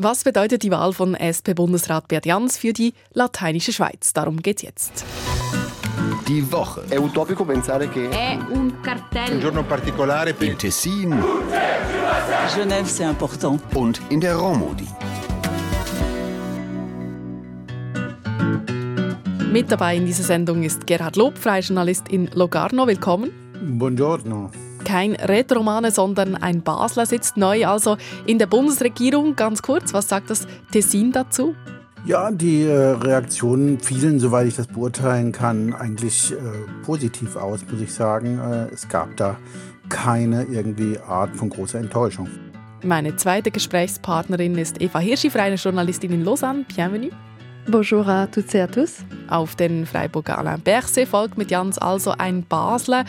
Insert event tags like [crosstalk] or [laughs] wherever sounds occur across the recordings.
Was bedeutet die Wahl von SP-Bundesrat Bert Jans für die lateinische Schweiz? Darum geht's jetzt. Die Woche. È utopico pensare che È un cartello. Un giorno particolare per In Tessin Genève, c'est important. und in der Romodi. Mit dabei in dieser Sendung ist Gerhard Lob, freier Journalist in Locarno. Willkommen. Buongiorno. Kein Rätoromane, sondern ein Basler sitzt neu also in der Bundesregierung. Ganz kurz, was sagt das Tessin dazu? Ja, die äh, Reaktionen fielen, soweit ich das beurteilen kann, eigentlich äh, positiv aus, muss ich sagen. Äh, es gab da keine irgendwie Art von großer Enttäuschung. Meine zweite Gesprächspartnerin ist Eva Hirschi, freie Journalistin in Lausanne. Bienvenue. Bonjour à toutes et à tous. Auf den Freiburger Alain Berset folgt mit Jans also ein Basler.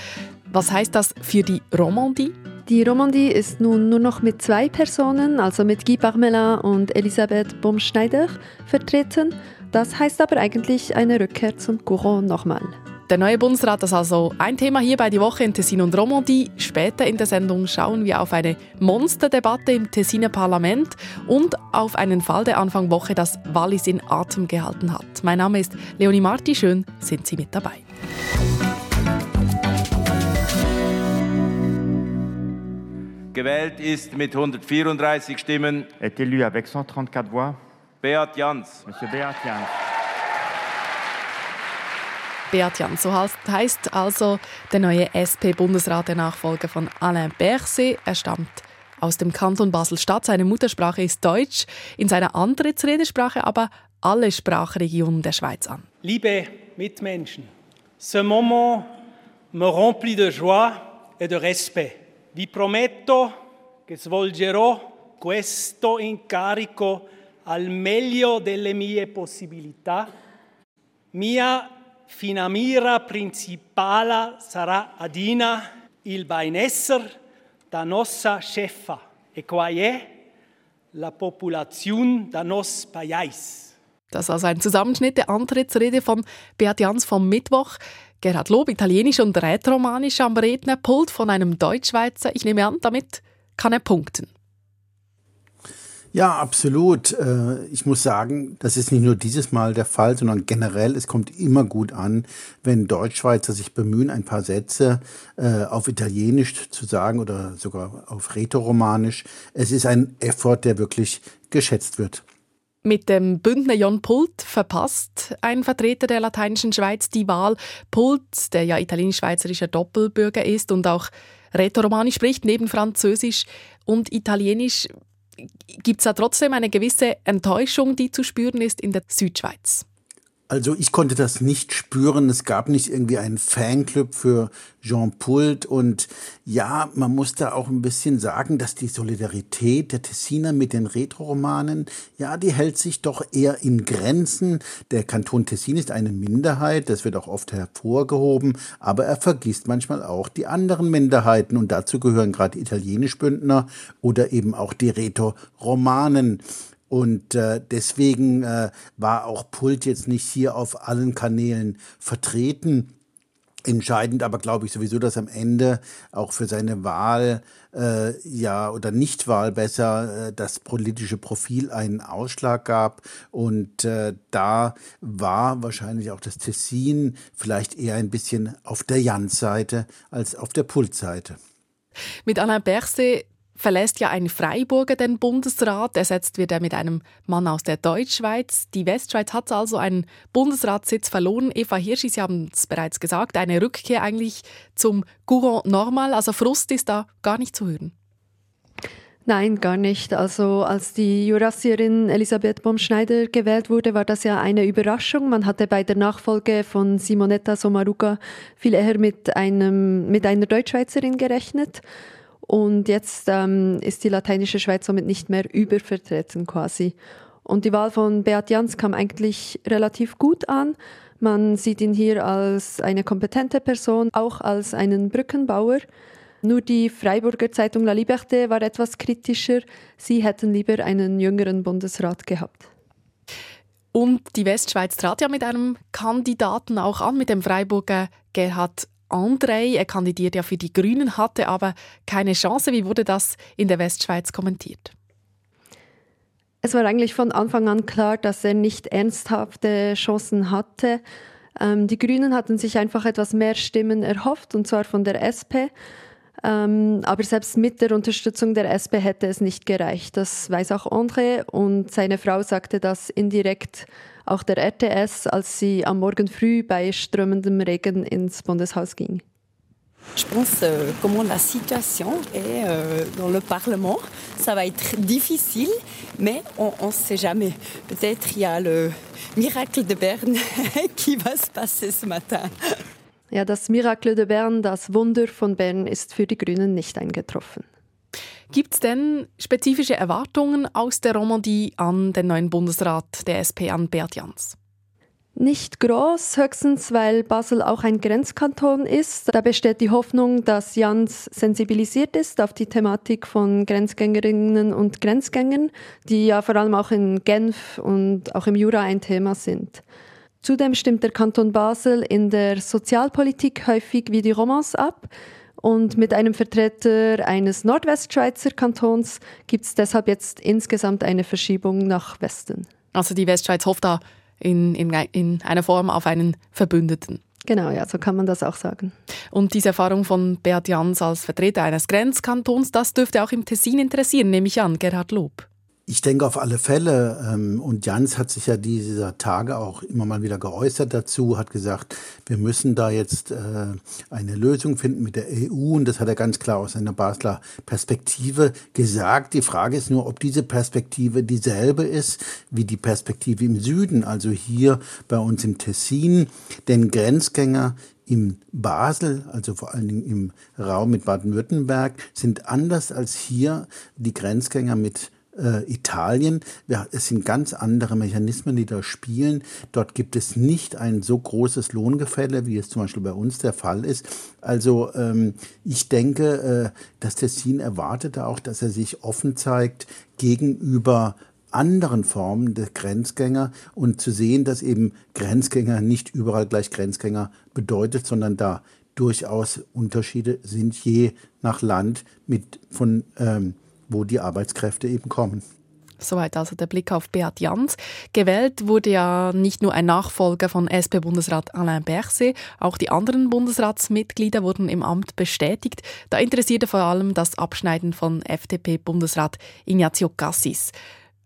Was heißt das für die Romandie? Die Romandie ist nun nur noch mit zwei Personen, also mit Guy Parmelin und Elisabeth Baumschneider, vertreten. Das heißt aber eigentlich eine Rückkehr zum Courant nochmal. Der neue Bundesrat ist also ein Thema hier bei Die Woche in Tessin und Romandie. Später in der Sendung schauen wir auf eine Monsterdebatte im Tessiner Parlament und auf einen Fall der Anfang Woche, das Wallis in Atem gehalten hat. Mein Name ist Leonie Marti. Schön, sind Sie mit dabei. Gewählt ist mit 134 Stimmen est élu avec 134 voix Beat Jans. Monsieur Beat Jans. Beat Jan, so heißt- heißt also der neue SP-Bundesrat, der Nachfolger von Alain Berset. Er stammt aus dem Kanton Basel-Stadt. Seine Muttersprache ist Deutsch, in seiner Antrittsrede sprach er aber alle Sprachregionen der Schweiz an. Liebe Mitmenschen, ce moment me remplit de joie et de respect. Vi prometto che svolgerò questo incarico al meglio delle mie possibilità. Mia finamira principale sarà Adina il benessere da nostra chefa e quai è la popolazione da nos pais. Das ist also ein Zusammenschnitt der Antrittsrede von Beat Jans vom Mittwoch. Gerhard Lob, Italienisch und Rätoromanisch am Rednerpult von einem Deutschschweizer. Ich nehme an, damit kann er punkten. Ja, absolut. Äh, Ich muss sagen, das ist nicht nur dieses Mal der Fall, sondern generell, es kommt immer gut an, wenn Deutschschweizer sich bemühen, ein paar Sätze äh, auf Italienisch zu sagen oder sogar auf Rätoromanisch. Es ist ein Effort, der wirklich geschätzt wird. Mit dem Bündner Jon Pult verpasst ein Vertreter der lateinischen Schweiz die Wahl. Pult, der ja italienisch-schweizerischer Doppelbürger ist und auch Rätoromanisch spricht, neben Französisch und Italienisch, gibt es da trotzdem eine gewisse Enttäuschung, die zu spüren ist in der Südschweiz. Also ich konnte das nicht spüren. Es gab nicht irgendwie einen Fanclub für Jean Pult. Und ja, man muss da auch ein bisschen sagen, dass die Solidarität der Tessiner mit den Retro-Romanen, ja, die hält sich doch eher in Grenzen. Der Kanton Tessin ist eine Minderheit, das wird auch oft hervorgehoben, aber er vergisst manchmal auch die anderen Minderheiten. Und dazu gehören gerade Italienischbündner oder eben auch die Retro-Romanen. Und äh, deswegen äh, war auch Pult jetzt nicht hier auf allen Kanälen vertreten. Entscheidend aber glaube ich sowieso, dass am Ende auch für seine Wahl äh, ja oder Nichtwahl besser äh, das politische Profil einen Ausschlag gab und äh, da war wahrscheinlich auch das Tessin vielleicht eher ein bisschen auf der Jans-Seite als auf der Pult-Seite. Mit Alain Berset verlässt ja ein Freiburger den Bundesrat. Ersetzt wird er mit einem Mann aus der Deutschschweiz. Die Westschweiz hat also einen Bundesratssitz verloren. Eva Hirschi, Sie haben es bereits gesagt, eine Rückkehr eigentlich zum Courant normal. Also Frust ist da gar nicht zu hören. Nein, gar nicht. Also als die Jurassierin Elisabeth Baumschneider gewählt wurde, war das ja eine Überraschung. Man hatte bei der Nachfolge von Simonetta Sommaruga viel eher mit, einem, mit einer Deutschschweizerin gerechnet. Und jetzt ähm, ist die lateinische Schweiz somit nicht mehr übervertreten quasi. Und die Wahl von Beat Jans kam eigentlich relativ gut an. Man sieht ihn hier als eine kompetente Person, auch als einen Brückenbauer. Nur die Freiburger Zeitung La Liberté war etwas kritischer. Sie hätten lieber einen jüngeren Bundesrat gehabt. Und die Westschweiz trat ja mit einem Kandidaten auch an, mit dem Freiburger Gerhard Andrei. Er kandidiert ja für die Grünen, hatte aber keine Chance. Wie wurde das in der Westschweiz kommentiert? Es war eigentlich von Anfang an klar, dass er nicht ernsthafte Chancen hatte. Ähm, die Grünen hatten sich einfach etwas mehr Stimmen erhofft, und zwar von der SP. Ähm, aber selbst mit der Unterstützung der SP hätte es nicht gereicht. Das weiß auch André und seine Frau sagte das indirekt auch der RTS, als sie am Morgen früh bei strömendem Regen ins Bundeshaus ging. Je pense euh, comment la situation est euh, dans le Parlement. Ça va être difficile, mais on ne sait jamais. Peut-être il y a le miracle de Berne [laughs] qui va se passer ce matin. Ja, das Miracle de Bern, das Wunder von Bern, ist für die Grünen nicht eingetroffen. Gibt es denn spezifische Erwartungen aus der Romandie an den neuen Bundesrat der SP, an Beat Jans? Nicht groß, höchstens weil Basel auch ein Grenzkanton ist. Da besteht die Hoffnung, dass Jans sensibilisiert ist auf die Thematik von Grenzgängerinnen und Grenzgängern, die ja vor allem auch in Genf und auch im Jura ein Thema sind. Zudem stimmt der Kanton Basel in der Sozialpolitik häufig wie die Romans ab. Und mit einem Vertreter eines Nordwestschweizer Kantons gibt es deshalb jetzt insgesamt eine Verschiebung nach Westen. Also die Westschweiz hofft da in, in, in einer Form auf einen Verbündeten. Genau, ja, so kann man das auch sagen. Und diese Erfahrung von Beat Jans als Vertreter eines Grenzkantons, das dürfte auch im Tessin interessieren, nehme ich an, Gerhard Lob. Ich denke auf alle Fälle, ähm, und Jans hat sich ja dieser Tage auch immer mal wieder geäußert dazu, hat gesagt, wir müssen da jetzt äh, eine Lösung finden mit der EU und das hat er ganz klar aus einer Basler Perspektive gesagt. Die Frage ist nur, ob diese Perspektive dieselbe ist wie die Perspektive im Süden, also hier bei uns im Tessin, denn Grenzgänger im Basel, also vor allen Dingen im Raum mit Baden-Württemberg, sind anders als hier die Grenzgänger mit äh, Italien. Ja, es sind ganz andere Mechanismen, die da spielen. Dort gibt es nicht ein so großes Lohngefälle, wie es zum Beispiel bei uns der Fall ist. Also ähm, ich denke, äh, dass Tessin erwartet auch, dass er sich offen zeigt gegenüber anderen Formen der Grenzgänger und zu sehen, dass eben Grenzgänger nicht überall gleich Grenzgänger bedeutet, sondern da durchaus Unterschiede sind je nach Land mit von ähm, wo die Arbeitskräfte eben kommen. Soweit also der Blick auf Beat Jans. Gewählt wurde ja nicht nur ein Nachfolger von SP-Bundesrat Alain Berset, auch die anderen Bundesratsmitglieder wurden im Amt bestätigt. Da interessierte vor allem das Abschneiden von FDP-Bundesrat Ignazio Cassis.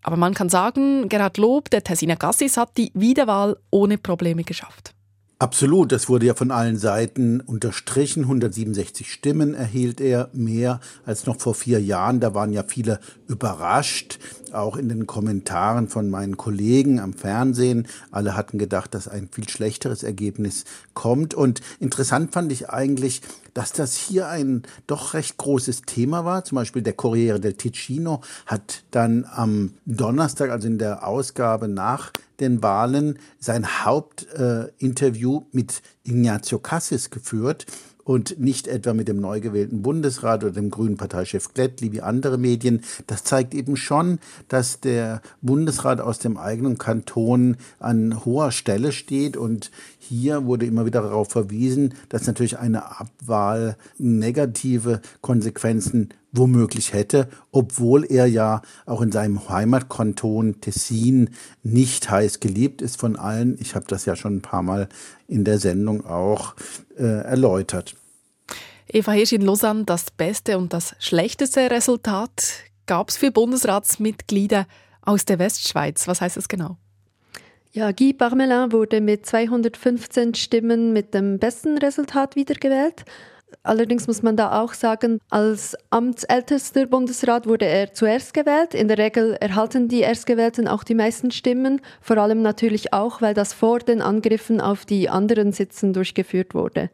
Aber man kann sagen, Gerhard Lob, der Tessiner Cassis, hat die Wiederwahl ohne Probleme geschafft. Absolut, das wurde ja von allen Seiten unterstrichen. 167 Stimmen erhielt er, mehr als noch vor vier Jahren. Da waren ja viele überrascht, auch in den Kommentaren von meinen Kollegen am Fernsehen. Alle hatten gedacht, dass ein viel schlechteres Ergebnis kommt. Und interessant fand ich eigentlich, dass das hier ein doch recht großes Thema war. Zum Beispiel der Corriere del Ticino hat dann am Donnerstag, also in der Ausgabe nach den Wahlen, sein Hauptinterview äh, mit Ignazio Cassis geführt und nicht etwa mit dem neu gewählten Bundesrat oder dem grünen Parteichef Glättli wie andere Medien. Das zeigt eben schon, dass der Bundesrat aus dem eigenen Kanton an hoher Stelle steht und hier wurde immer wieder darauf verwiesen, dass natürlich eine Abwahl negative Konsequenzen womöglich hätte, obwohl er ja auch in seinem Heimatkanton Tessin nicht heiß geliebt ist von allen. Ich habe das ja schon ein paar Mal in der Sendung auch äh, erläutert. Eva Hirsch in Lausanne, das beste und das schlechteste Resultat gab es für Bundesratsmitglieder aus der Westschweiz. Was heißt das genau? Ja, Guy Parmelin wurde mit 215 Stimmen mit dem besten Resultat wiedergewählt. Allerdings muss man da auch sagen, als amtsältester Bundesrat wurde er zuerst gewählt. In der Regel erhalten die Erstgewählten auch die meisten Stimmen, vor allem natürlich auch, weil das vor den Angriffen auf die anderen Sitzen durchgeführt wurde.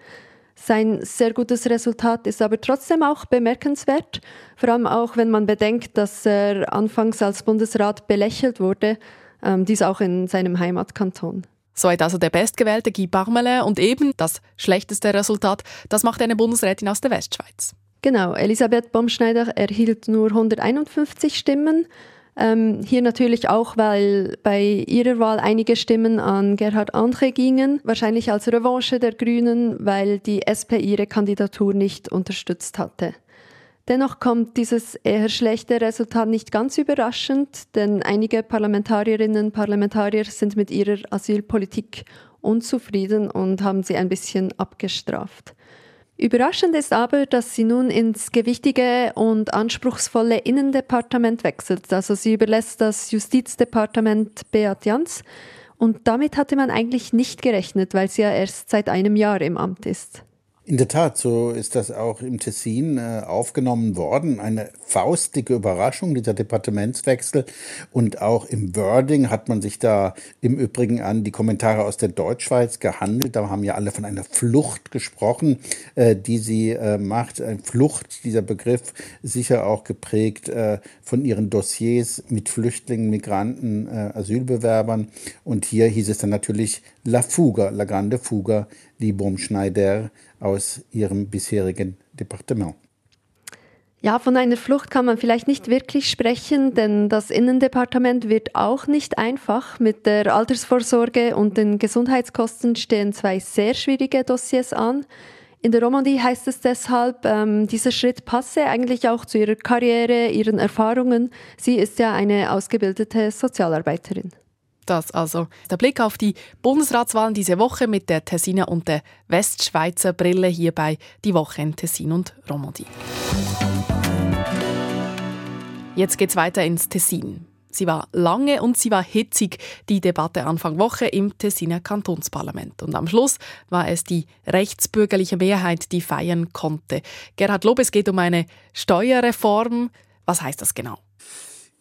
Sein sehr gutes Resultat ist aber trotzdem auch bemerkenswert, vor allem auch, wenn man bedenkt, dass er anfangs als Bundesrat belächelt wurde, ähm, dies auch in seinem Heimatkanton. Soweit also der bestgewählte Guy Parmelin und eben das schlechteste Resultat, das macht eine Bundesrätin aus der Westschweiz. Genau, Elisabeth Baumschneider erhielt nur 151 Stimmen. Ähm, hier natürlich auch, weil bei ihrer Wahl einige Stimmen an Gerhard André gingen, wahrscheinlich als Revanche der Grünen, weil die SP ihre Kandidatur nicht unterstützt hatte. Dennoch kommt dieses eher schlechte Resultat nicht ganz überraschend, denn einige Parlamentarierinnen und Parlamentarier sind mit ihrer Asylpolitik unzufrieden und haben sie ein bisschen abgestraft. Überraschend ist aber, dass sie nun ins gewichtige und anspruchsvolle Innendepartement wechselt. Also sie überlässt das Justizdepartement Beat Jans und damit hatte man eigentlich nicht gerechnet, weil sie ja erst seit einem Jahr im Amt ist. In der Tat, so ist das auch im Tessin äh, aufgenommen worden. Eine faustdicke Überraschung, dieser Departementswechsel. Und auch im Wording hat man sich da im Übrigen an die Kommentare aus der Deutschschweiz gehandelt. Da haben ja alle von einer Flucht gesprochen, äh, die sie äh, macht. Eine Flucht, dieser Begriff, sicher auch geprägt äh, von ihren Dossiers mit Flüchtlingen, Migranten, äh, Asylbewerbern. Und hier hieß es dann natürlich La Fuga, La Grande Fuga, die Bomschneider aus ihrem bisherigen Departement. Ja, von einer Flucht kann man vielleicht nicht wirklich sprechen, denn das Innendepartement wird auch nicht einfach. Mit der Altersvorsorge und den Gesundheitskosten stehen zwei sehr schwierige Dossiers an. In der Romandie heißt es deshalb, ähm, dieser Schritt passe eigentlich auch zu ihrer Karriere, ihren Erfahrungen. Sie ist ja eine ausgebildete Sozialarbeiterin. Das also der Blick auf die Bundesratswahlen diese Woche mit der Tessiner und der Westschweizer Brille hier bei Die Woche in Tessin und Romandie. Jetzt geht's weiter ins Tessin. Sie war lange und sie war hitzig, die Debatte Anfang Woche im Tessiner Kantonsparlament. Und am Schluss war es die rechtsbürgerliche Mehrheit, die feiern konnte. Gerhard Lob, es geht um eine Steuerreform. Was heißt das genau?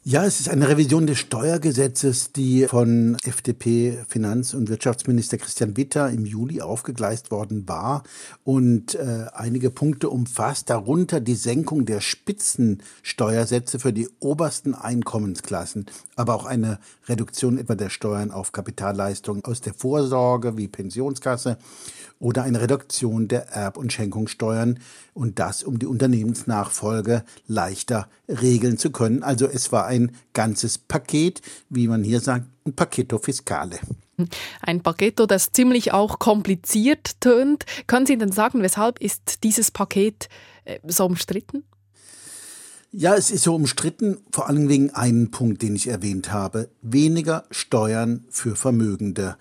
Ja, es ist eine Revision des Steuergesetzes, die von FDP-Finanz- und Wirtschaftsminister Christian Witter im Juli aufgegleist worden war. Und äh, einige Punkte umfasst, darunter die Senkung der Spitzensteuersätze für die obersten Einkommensklassen, aber auch eine Reduktion etwa der Steuern auf Kapitalleistungen aus der Vorsorge wie Pensionskasse oder eine Reduktion der Erb- und Schenkungssteuern und das, um die Unternehmensnachfolge leichter regeln zu können. Also es war ein ganzes Paket, wie man hier sagt, ein Paketo Fiscale. Ein Paketo, das ziemlich auch kompliziert tönt. Können Sie denn sagen, weshalb ist dieses Paket äh, so umstritten? Ja, es ist so umstritten, vor allem wegen einem Punkt, den ich erwähnt habe. Weniger Steuern für Vermögende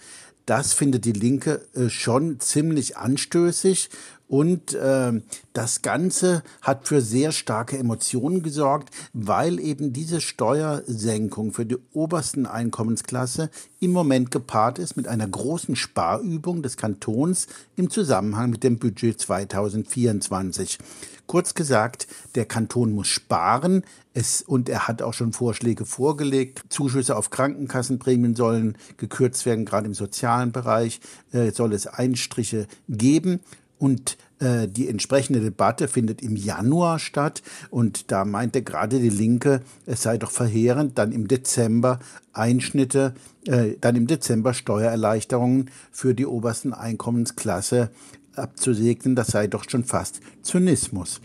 das findet die Linke äh, schon ziemlich anstößig. Und äh, das Ganze hat für sehr starke Emotionen gesorgt, weil eben diese Steuersenkung für die obersten Einkommensklasse im Moment gepaart ist mit einer großen Sparübung des Kantons im Zusammenhang mit dem Budget 2024. Kurz gesagt, der Kanton muss sparen. Es, und er hat auch schon Vorschläge vorgelegt. Zuschüsse auf Krankenkassenprämien sollen gekürzt werden, gerade im sozialen Bereich äh, soll es Einstriche geben. Und äh, die entsprechende Debatte findet im Januar statt. Und da meinte gerade die Linke, es sei doch verheerend, dann im Dezember Einschnitte, äh, dann im Dezember Steuererleichterungen für die obersten Einkommensklasse abzusegnen, das sei doch schon fast Zynismus.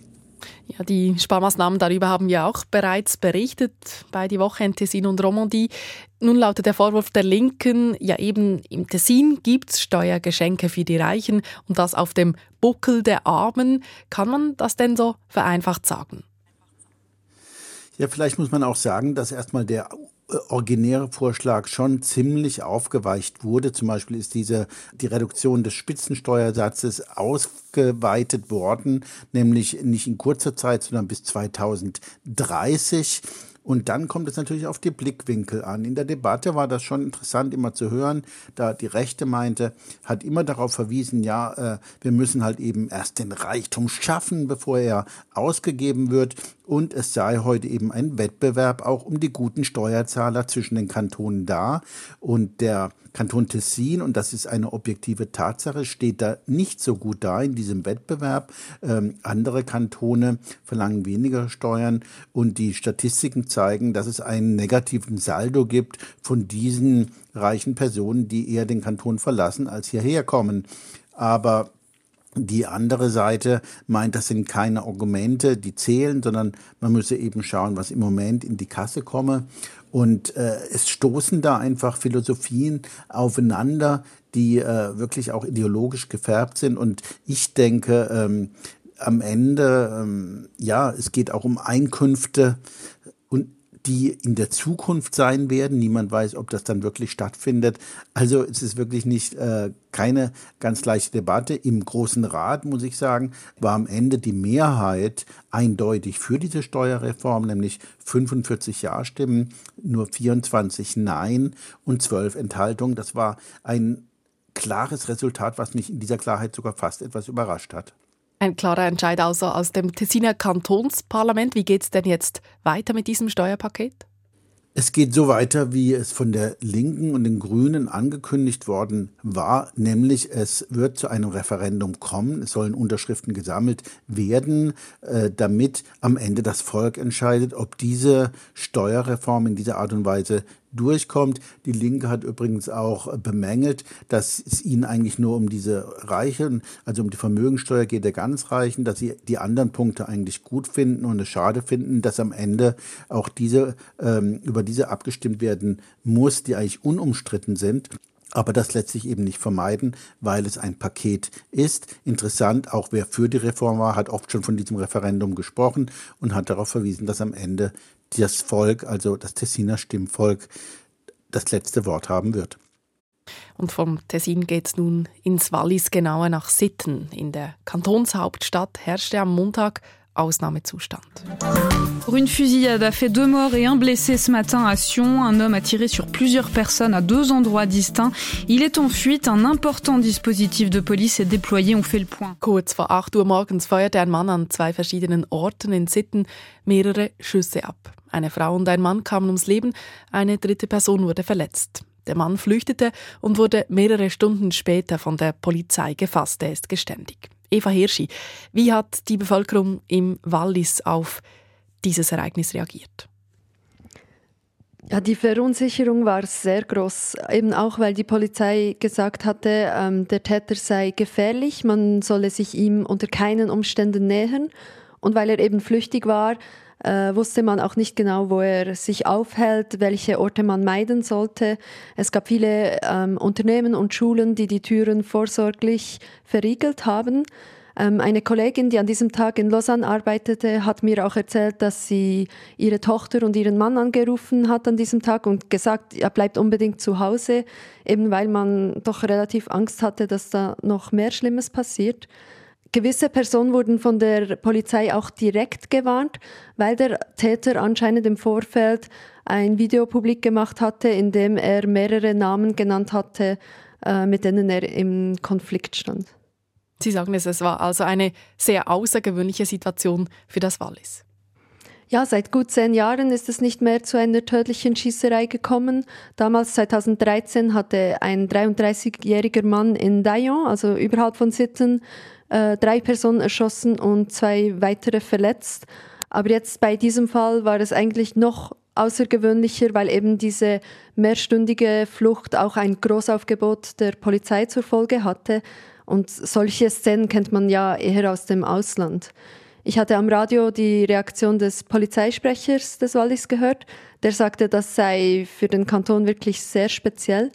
Ja, die Sparmaßnahmen darüber haben wir auch bereits berichtet bei die Woche in Tessin und Romandie. Nun lautet der Vorwurf der Linken, ja eben im Tessin gibt es Steuergeschenke für die Reichen und das auf dem Buckel der Armen. Kann man das denn so vereinfacht sagen? Ja, vielleicht muss man auch sagen, dass erstmal der originäre Vorschlag schon ziemlich aufgeweicht wurde. Zum Beispiel ist diese, die Reduktion des Spitzensteuersatzes ausgeweitet worden, nämlich nicht in kurzer Zeit, sondern bis 2030. Und dann kommt es natürlich auf die Blickwinkel an. In der Debatte war das schon interessant immer zu hören, da die Rechte meinte, hat immer darauf verwiesen, ja, äh, wir müssen halt eben erst den Reichtum schaffen, bevor er ausgegeben wird. Und es sei heute eben ein Wettbewerb auch um die guten Steuerzahler zwischen den Kantonen da. Und der Kanton Tessin, und das ist eine objektive Tatsache, steht da nicht so gut da in diesem Wettbewerb. Ähm, andere Kantone verlangen weniger Steuern und die Statistiken zeigen, dass es einen negativen Saldo gibt von diesen reichen Personen, die eher den Kanton verlassen als hierher kommen. Aber die andere Seite meint, das sind keine Argumente, die zählen, sondern man müsse eben schauen, was im Moment in die Kasse komme. Und äh, es stoßen da einfach Philosophien aufeinander, die äh, wirklich auch ideologisch gefärbt sind. Und ich denke, ähm, am Ende, ähm, ja, es geht auch um Einkünfte die in der Zukunft sein werden. Niemand weiß, ob das dann wirklich stattfindet. Also es ist wirklich nicht äh, keine ganz leichte Debatte. Im Großen Rat, muss ich sagen, war am Ende die Mehrheit eindeutig für diese Steuerreform, nämlich 45 Ja-Stimmen, nur 24 Nein und 12 Enthaltungen. Das war ein klares Resultat, was mich in dieser Klarheit sogar fast etwas überrascht hat. Ein klarer Entscheid also aus dem Tessiner Kantonsparlament. Wie geht es denn jetzt weiter mit diesem Steuerpaket? Es geht so weiter, wie es von der Linken und den Grünen angekündigt worden war, nämlich es wird zu einem Referendum kommen, es sollen Unterschriften gesammelt werden, äh, damit am Ende das Volk entscheidet, ob diese Steuerreform in dieser Art und Weise durchkommt. Die Linke hat übrigens auch bemängelt, dass es ihnen eigentlich nur um diese Reichen, also um die Vermögensteuer geht der ganz Reichen, dass sie die anderen Punkte eigentlich gut finden und es schade finden, dass am Ende auch diese ähm, über diese abgestimmt werden muss, die eigentlich unumstritten sind aber das lässt sich eben nicht vermeiden, weil es ein Paket ist. Interessant, auch wer für die Reform war, hat oft schon von diesem Referendum gesprochen und hat darauf verwiesen, dass am Ende das Volk, also das Tessiner Stimmvolk, das letzte Wort haben wird. Und vom Tessin geht es nun ins Wallis, genauer nach Sitten. In der Kantonshauptstadt herrschte am Montag Ausnahmezustand. Une fusillade a fait deux morts et un blessé ce matin à Sion. Un homme a tiré sur plusieurs personnes à deux endroits distincts. Il est en fuite. Un important dispositif de police est déployé. On fait le point. Kurz vor 8 Uhr morgens feuerte ein Mann an zwei verschiedenen Orten in Sitten mehrere Schüsse ab. Eine Frau und ein Mann kamen ums Leben, eine dritte Person wurde verletzt. Der Mann flüchtete und wurde mehrere Stunden später von der Polizei gefasst. Er ist geständig. Eva Hirschi, wie hat die Bevölkerung im Wallis auf dieses Ereignis reagiert? Ja, die Verunsicherung war sehr groß, eben auch weil die Polizei gesagt hatte, ähm, der Täter sei gefährlich, man solle sich ihm unter keinen Umständen nähern und weil er eben flüchtig war, äh, wusste man auch nicht genau, wo er sich aufhält, welche Orte man meiden sollte. Es gab viele ähm, Unternehmen und Schulen, die die Türen vorsorglich verriegelt haben. Ähm, eine Kollegin, die an diesem Tag in Lausanne arbeitete, hat mir auch erzählt, dass sie ihre Tochter und ihren Mann angerufen hat an diesem Tag und gesagt, er bleibt unbedingt zu Hause, eben weil man doch relativ Angst hatte, dass da noch mehr Schlimmes passiert. Gewisse Personen wurden von der Polizei auch direkt gewarnt, weil der Täter anscheinend im Vorfeld ein Video publik gemacht hatte, in dem er mehrere Namen genannt hatte, äh, mit denen er im Konflikt stand. Sie sagen es, es war also eine sehr außergewöhnliche Situation für das Wallis. Ja, seit gut zehn Jahren ist es nicht mehr zu einer tödlichen Schießerei gekommen. Damals, 2013, hatte ein 33-jähriger Mann in Dayon, also überhalb von Sitten, äh, drei Personen erschossen und zwei weitere verletzt. Aber jetzt bei diesem Fall war es eigentlich noch außergewöhnlicher, weil eben diese mehrstündige Flucht auch ein Großaufgebot der Polizei zur Folge hatte. Und solche Szenen kennt man ja eher aus dem Ausland. Ich hatte am Radio die Reaktion des Polizeisprechers des Wallis gehört. Der sagte, das sei für den Kanton wirklich sehr speziell.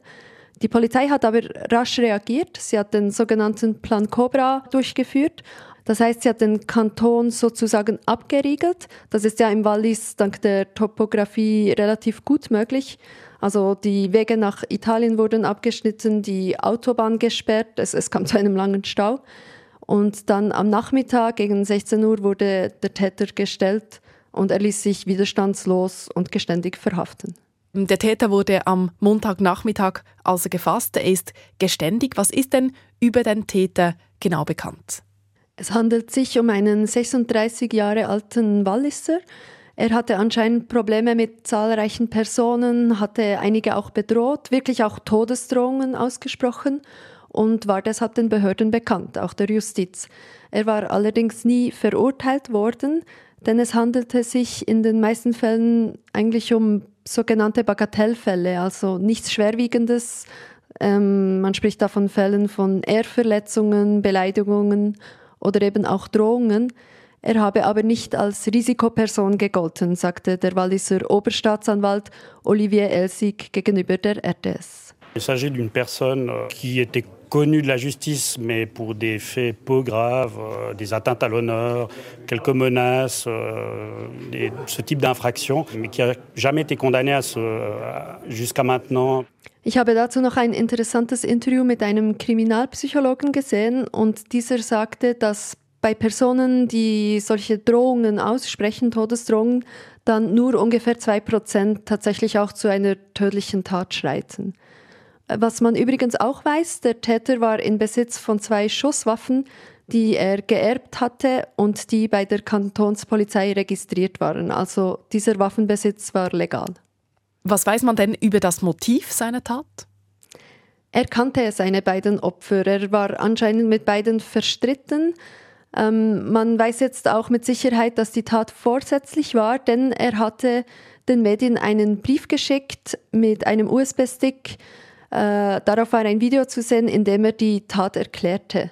Die Polizei hat aber rasch reagiert. Sie hat den sogenannten Plan Cobra durchgeführt. Das heißt, sie hat den Kanton sozusagen abgeriegelt. Das ist ja im Wallis dank der Topografie relativ gut möglich. Also die Wege nach Italien wurden abgeschnitten, die Autobahn gesperrt, es, es kam zu einem langen Stau. Und dann am Nachmittag gegen 16 Uhr wurde der Täter gestellt und er ließ sich widerstandslos und geständig verhaften. Der Täter wurde am Montagnachmittag also gefasst. Er ist geständig. Was ist denn über den Täter genau bekannt? Es handelt sich um einen 36 Jahre alten Walliser. Er hatte anscheinend Probleme mit zahlreichen Personen, hatte einige auch bedroht, wirklich auch Todesdrohungen ausgesprochen und war deshalb den Behörden bekannt, auch der Justiz. Er war allerdings nie verurteilt worden, denn es handelte sich in den meisten Fällen eigentlich um sogenannte Bagatellfälle, also nichts Schwerwiegendes. Ähm, man spricht da von Fällen von Ehrverletzungen, Beleidigungen oder eben auch Drohungen. Er habe aber nicht als Risikoperson gegolten, sagte der Walliser Oberstaatsanwalt Olivier Elsig gegenüber der RTS. Il s'agit d'une personne euh, qui était connue de la justice, mais pour des faits peu graves, euh, des atteintes à l'honneur, quelques menaces, euh, des, ce type d'infraction, mais qui n'a jamais été condamné à ce, jusqu'à maintenant. Ich habe dazu noch ein interessantes Interview mit einem Kriminalpsychologen gesehen und dieser sagte, dass bei Personen, die solche Drohungen aussprechen, Todesdrohungen, dann nur ungefähr zwei Prozent tatsächlich auch zu einer tödlichen Tat schreiten. Was man übrigens auch weiß, der Täter war in Besitz von zwei Schusswaffen, die er geerbt hatte und die bei der Kantonspolizei registriert waren. Also dieser Waffenbesitz war legal. Was weiß man denn über das Motiv seiner Tat? Er kannte seine beiden Opfer. Er war anscheinend mit beiden verstritten. Ähm, man weiß jetzt auch mit Sicherheit, dass die Tat vorsätzlich war, denn er hatte den Medien einen Brief geschickt mit einem USB-Stick. Äh, darauf war ein Video zu sehen, in dem er die Tat erklärte.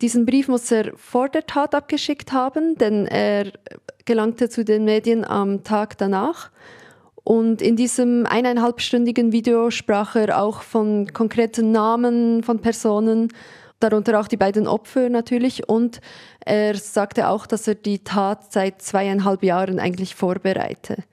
Diesen Brief muss er vor der Tat abgeschickt haben, denn er gelangte zu den Medien am Tag danach. Und in diesem eineinhalbstündigen Video sprach er auch von konkreten Namen von Personen, darunter auch die beiden Opfer natürlich. Und er sagte auch, dass er die Tat seit zweieinhalb Jahren eigentlich vorbereite.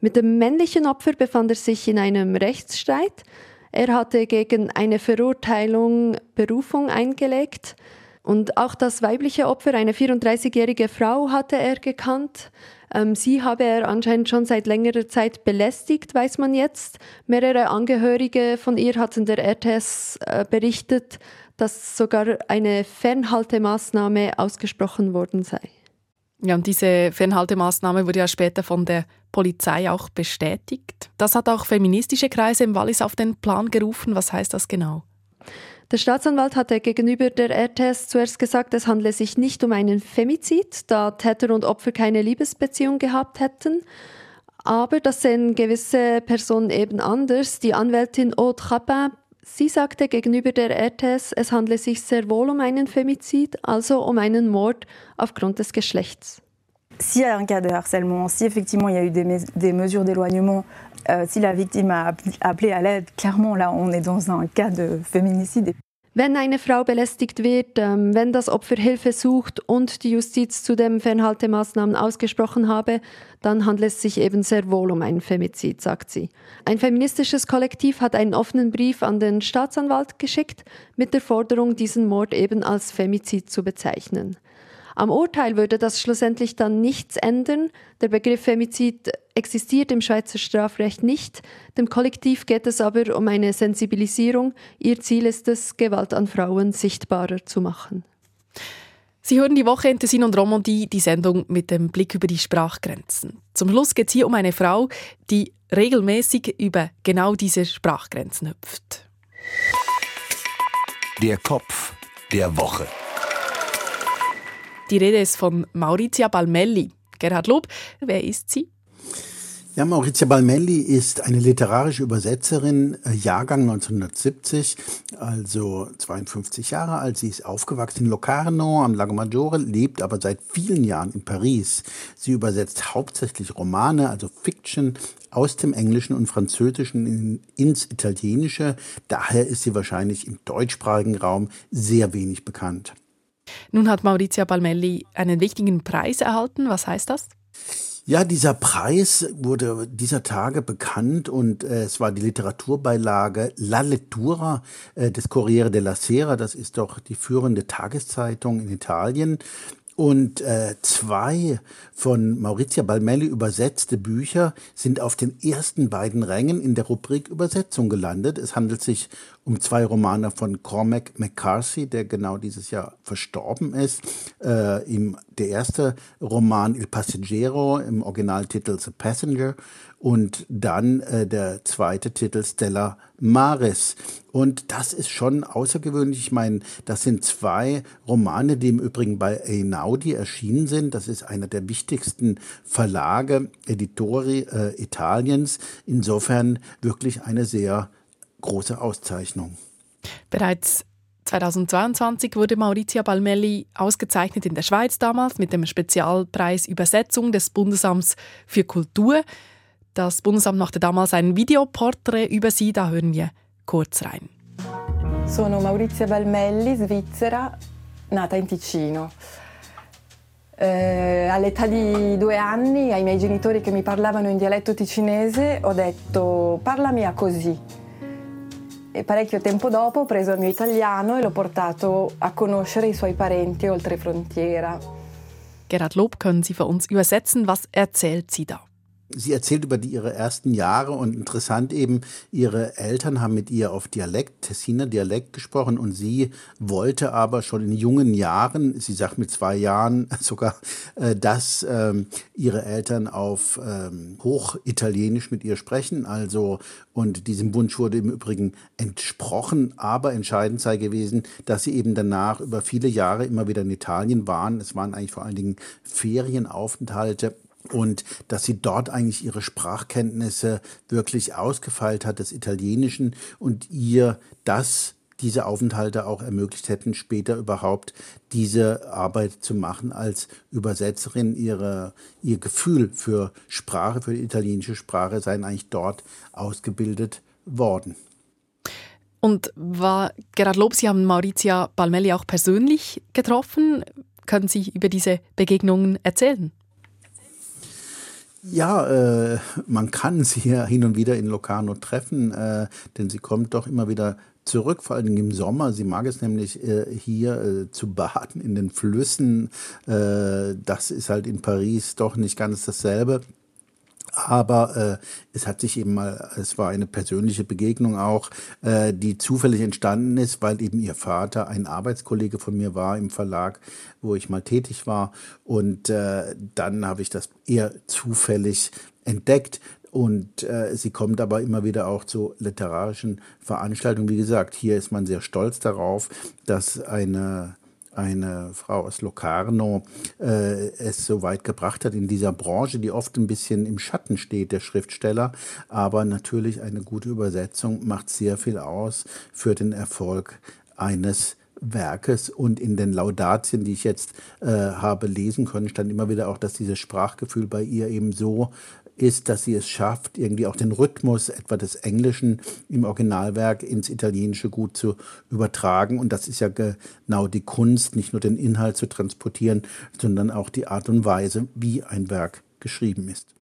Mit dem männlichen Opfer befand er sich in einem Rechtsstreit. Er hatte gegen eine Verurteilung Berufung eingelegt. Und auch das weibliche Opfer, eine 34-jährige Frau, hatte er gekannt. Ähm, sie habe er anscheinend schon seit längerer Zeit belästigt, weiß man jetzt. Mehrere Angehörige von ihr hatten der RTS äh, berichtet, dass sogar eine Fernhaltemaßnahme ausgesprochen worden sei. Ja, und diese Fernhaltemaßnahme wurde ja später von der Polizei auch bestätigt. Das hat auch feministische Kreise im Wallis auf den Plan gerufen. Was heißt das genau? Der Staatsanwalt hatte gegenüber der RTS zuerst gesagt, es handle sich nicht um einen Femizid, da Täter und Opfer keine Liebesbeziehung gehabt hätten. Aber das sehen gewisse Personen eben anders. Die Anwältin Aude Rapin Sie sagte gegenüber der RTS, es handle sich sehr wohl um einen Femizid, also um einen Mord aufgrund des Geschlechts. S'il y a un cas de harcèlement, si effectivement il y a eu des, des mesures d'éloignement, euh, si la victime a appelé à l'aide, clairement là on est dans un cas de féminicide. Wenn eine Frau belästigt wird, ähm, wenn das Opfer Hilfe sucht und die Justiz zudem Fernhaltemaßnahmen ausgesprochen habe, dann handelt es sich eben sehr wohl um einen Femizid, sagt sie. Ein feministisches Kollektiv hat einen offenen Brief an den Staatsanwalt geschickt mit der Forderung, diesen Mord eben als Femizid zu bezeichnen. Am Urteil würde das schlussendlich dann nichts ändern. Der Begriff Femizid existiert im Schweizer Strafrecht nicht. Dem Kollektiv geht es aber um eine Sensibilisierung. Ihr Ziel ist es, Gewalt an Frauen sichtbarer zu machen. Sie hören die Woche in Tessin und Romandie, die Sendung mit dem Blick über die Sprachgrenzen. Zum Schluss geht es hier um eine Frau, die regelmäßig über genau diese Sprachgrenzen hüpft. Der Kopf der Woche. Die Rede ist von Maurizia Balmelli. Gerhard Lob, wer ist sie? Ja, Maurizia Balmelli ist eine literarische Übersetzerin, äh, Jahrgang 1970, also 52 Jahre alt. Sie ist aufgewachsen in Locarno am Lago Maggiore, lebt aber seit vielen Jahren in Paris. Sie übersetzt hauptsächlich Romane, also Fiction, aus dem Englischen und Französischen ins Italienische. Daher ist sie wahrscheinlich im deutschsprachigen Raum sehr wenig bekannt. Nun hat Maurizia Balmelli einen wichtigen Preis erhalten. Was heißt das? Ja, dieser Preis wurde dieser Tage bekannt und äh, es war die Literaturbeilage La Lettura äh, des Corriere della Sera. Das ist doch die führende Tageszeitung in Italien. Und äh, zwei von Maurizia Balmelli übersetzte Bücher sind auf den ersten beiden Rängen in der Rubrik Übersetzung gelandet. Es handelt sich um zwei Romane von Cormac McCarthy, der genau dieses Jahr verstorben ist. Äh, im, der erste Roman Il Passeggero im Originaltitel The Passenger und dann äh, der zweite Titel Stella Maris. Und das ist schon außergewöhnlich. Ich meine, das sind zwei Romane, die im Übrigen bei Einaudi erschienen sind. Das ist einer der wichtigsten Verlage, Editori äh, Italiens. Insofern wirklich eine sehr große Auszeichnung. Bereits 2022 wurde Maurizia Balmelli ausgezeichnet in der Schweiz damals mit dem Spezialpreis Übersetzung des Bundesamts für Kultur. Das Bundesamt machte damals ein Videoporträt über sie, da hören wir kurz rein. Sono Maurizia Balmelli, Svizzera, nata in Ticino. Eh, all'età di due anni ai miei genitori che mi parlavano in dialetto ticinese ho detto parlami a così. E parecchio tempo dopo ho preso il mio italiano e l'ho portato a conoscere i suoi parenti oltre frontiera. Gerhard Lob können Sie für uns übersetzen, was erzählt sie da? Sie erzählt über die, ihre ersten Jahre und interessant eben, ihre Eltern haben mit ihr auf Dialekt, Tessiner Dialekt gesprochen und sie wollte aber schon in jungen Jahren, sie sagt mit zwei Jahren [laughs] sogar, äh, dass ähm, ihre Eltern auf ähm, Hochitalienisch mit ihr sprechen. Also, und diesem Wunsch wurde im Übrigen entsprochen, aber entscheidend sei gewesen, dass sie eben danach über viele Jahre immer wieder in Italien waren. Es waren eigentlich vor allen Dingen Ferienaufenthalte und dass sie dort eigentlich ihre Sprachkenntnisse wirklich ausgefeilt hat des Italienischen und ihr das diese Aufenthalte auch ermöglicht hätten, später überhaupt diese Arbeit zu machen als Übersetzerin. Ihre, ihr Gefühl für Sprache, für die italienische Sprache seien eigentlich dort ausgebildet worden. Und war Gerhard Lob, Sie haben Maurizia Balmelli auch persönlich getroffen. Können Sie über diese Begegnungen erzählen? Ja, äh, man kann [laughs] sie ja hin und wieder in Locarno treffen, äh, denn sie kommt doch immer wieder zurück, vor allem im Sommer. Sie mag es nämlich äh, hier äh, zu baden in den Flüssen. Äh, das ist halt in Paris doch nicht ganz dasselbe. Aber äh, es hat sich eben mal, es war eine persönliche Begegnung auch, äh, die zufällig entstanden ist, weil eben ihr Vater ein Arbeitskollege von mir war im Verlag, wo ich mal tätig war. Und äh, dann habe ich das eher zufällig entdeckt. Und äh, sie kommt aber immer wieder auch zu literarischen Veranstaltungen. Wie gesagt, hier ist man sehr stolz darauf, dass eine eine Frau aus Locarno äh, es so weit gebracht hat in dieser Branche, die oft ein bisschen im Schatten steht, der Schriftsteller. Aber natürlich eine gute Übersetzung macht sehr viel aus für den Erfolg eines Werkes und in den Laudatien, die ich jetzt äh, habe lesen können, stand immer wieder auch, dass dieses Sprachgefühl bei ihr eben so ist, dass sie es schafft, irgendwie auch den Rhythmus etwa des Englischen im Originalwerk ins Italienische gut zu übertragen. Und das ist ja genau die Kunst, nicht nur den Inhalt zu transportieren, sondern auch die Art und Weise, wie ein Werk geschrieben ist.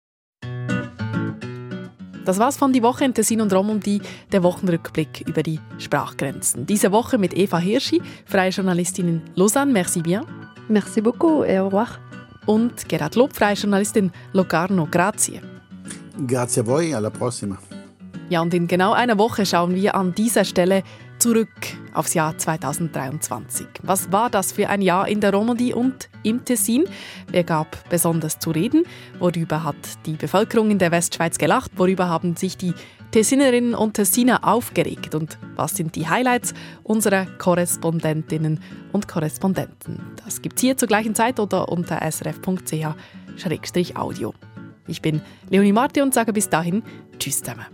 Das war's von die Woche in Tessin und Romandie, der Wochenrückblick über die Sprachgrenzen. Diese Woche mit Eva Hirschi, freie Journalistin in Lausanne. Merci bien. Merci beaucoup et au revoir und Gerhard Lob, freie Journalistin Locarno. Grazie. Grazie a voi, alla prossima. Ja, und in genau einer Woche schauen wir an dieser Stelle zurück aufs Jahr 2023. Was war das für ein Jahr in der Romandie und im Tessin? Wer gab besonders zu reden? Worüber hat die Bevölkerung in der Westschweiz gelacht? Worüber haben sich die Tessinerinnen und Tessiner aufgeregt? Und was sind die Highlights unserer Korrespondentinnen und Korrespondenten? Das gibt es hier zur gleichen Zeit oder unter srf.ch-audio. Ich bin Leonie Marti und sage bis dahin Tschüss zusammen.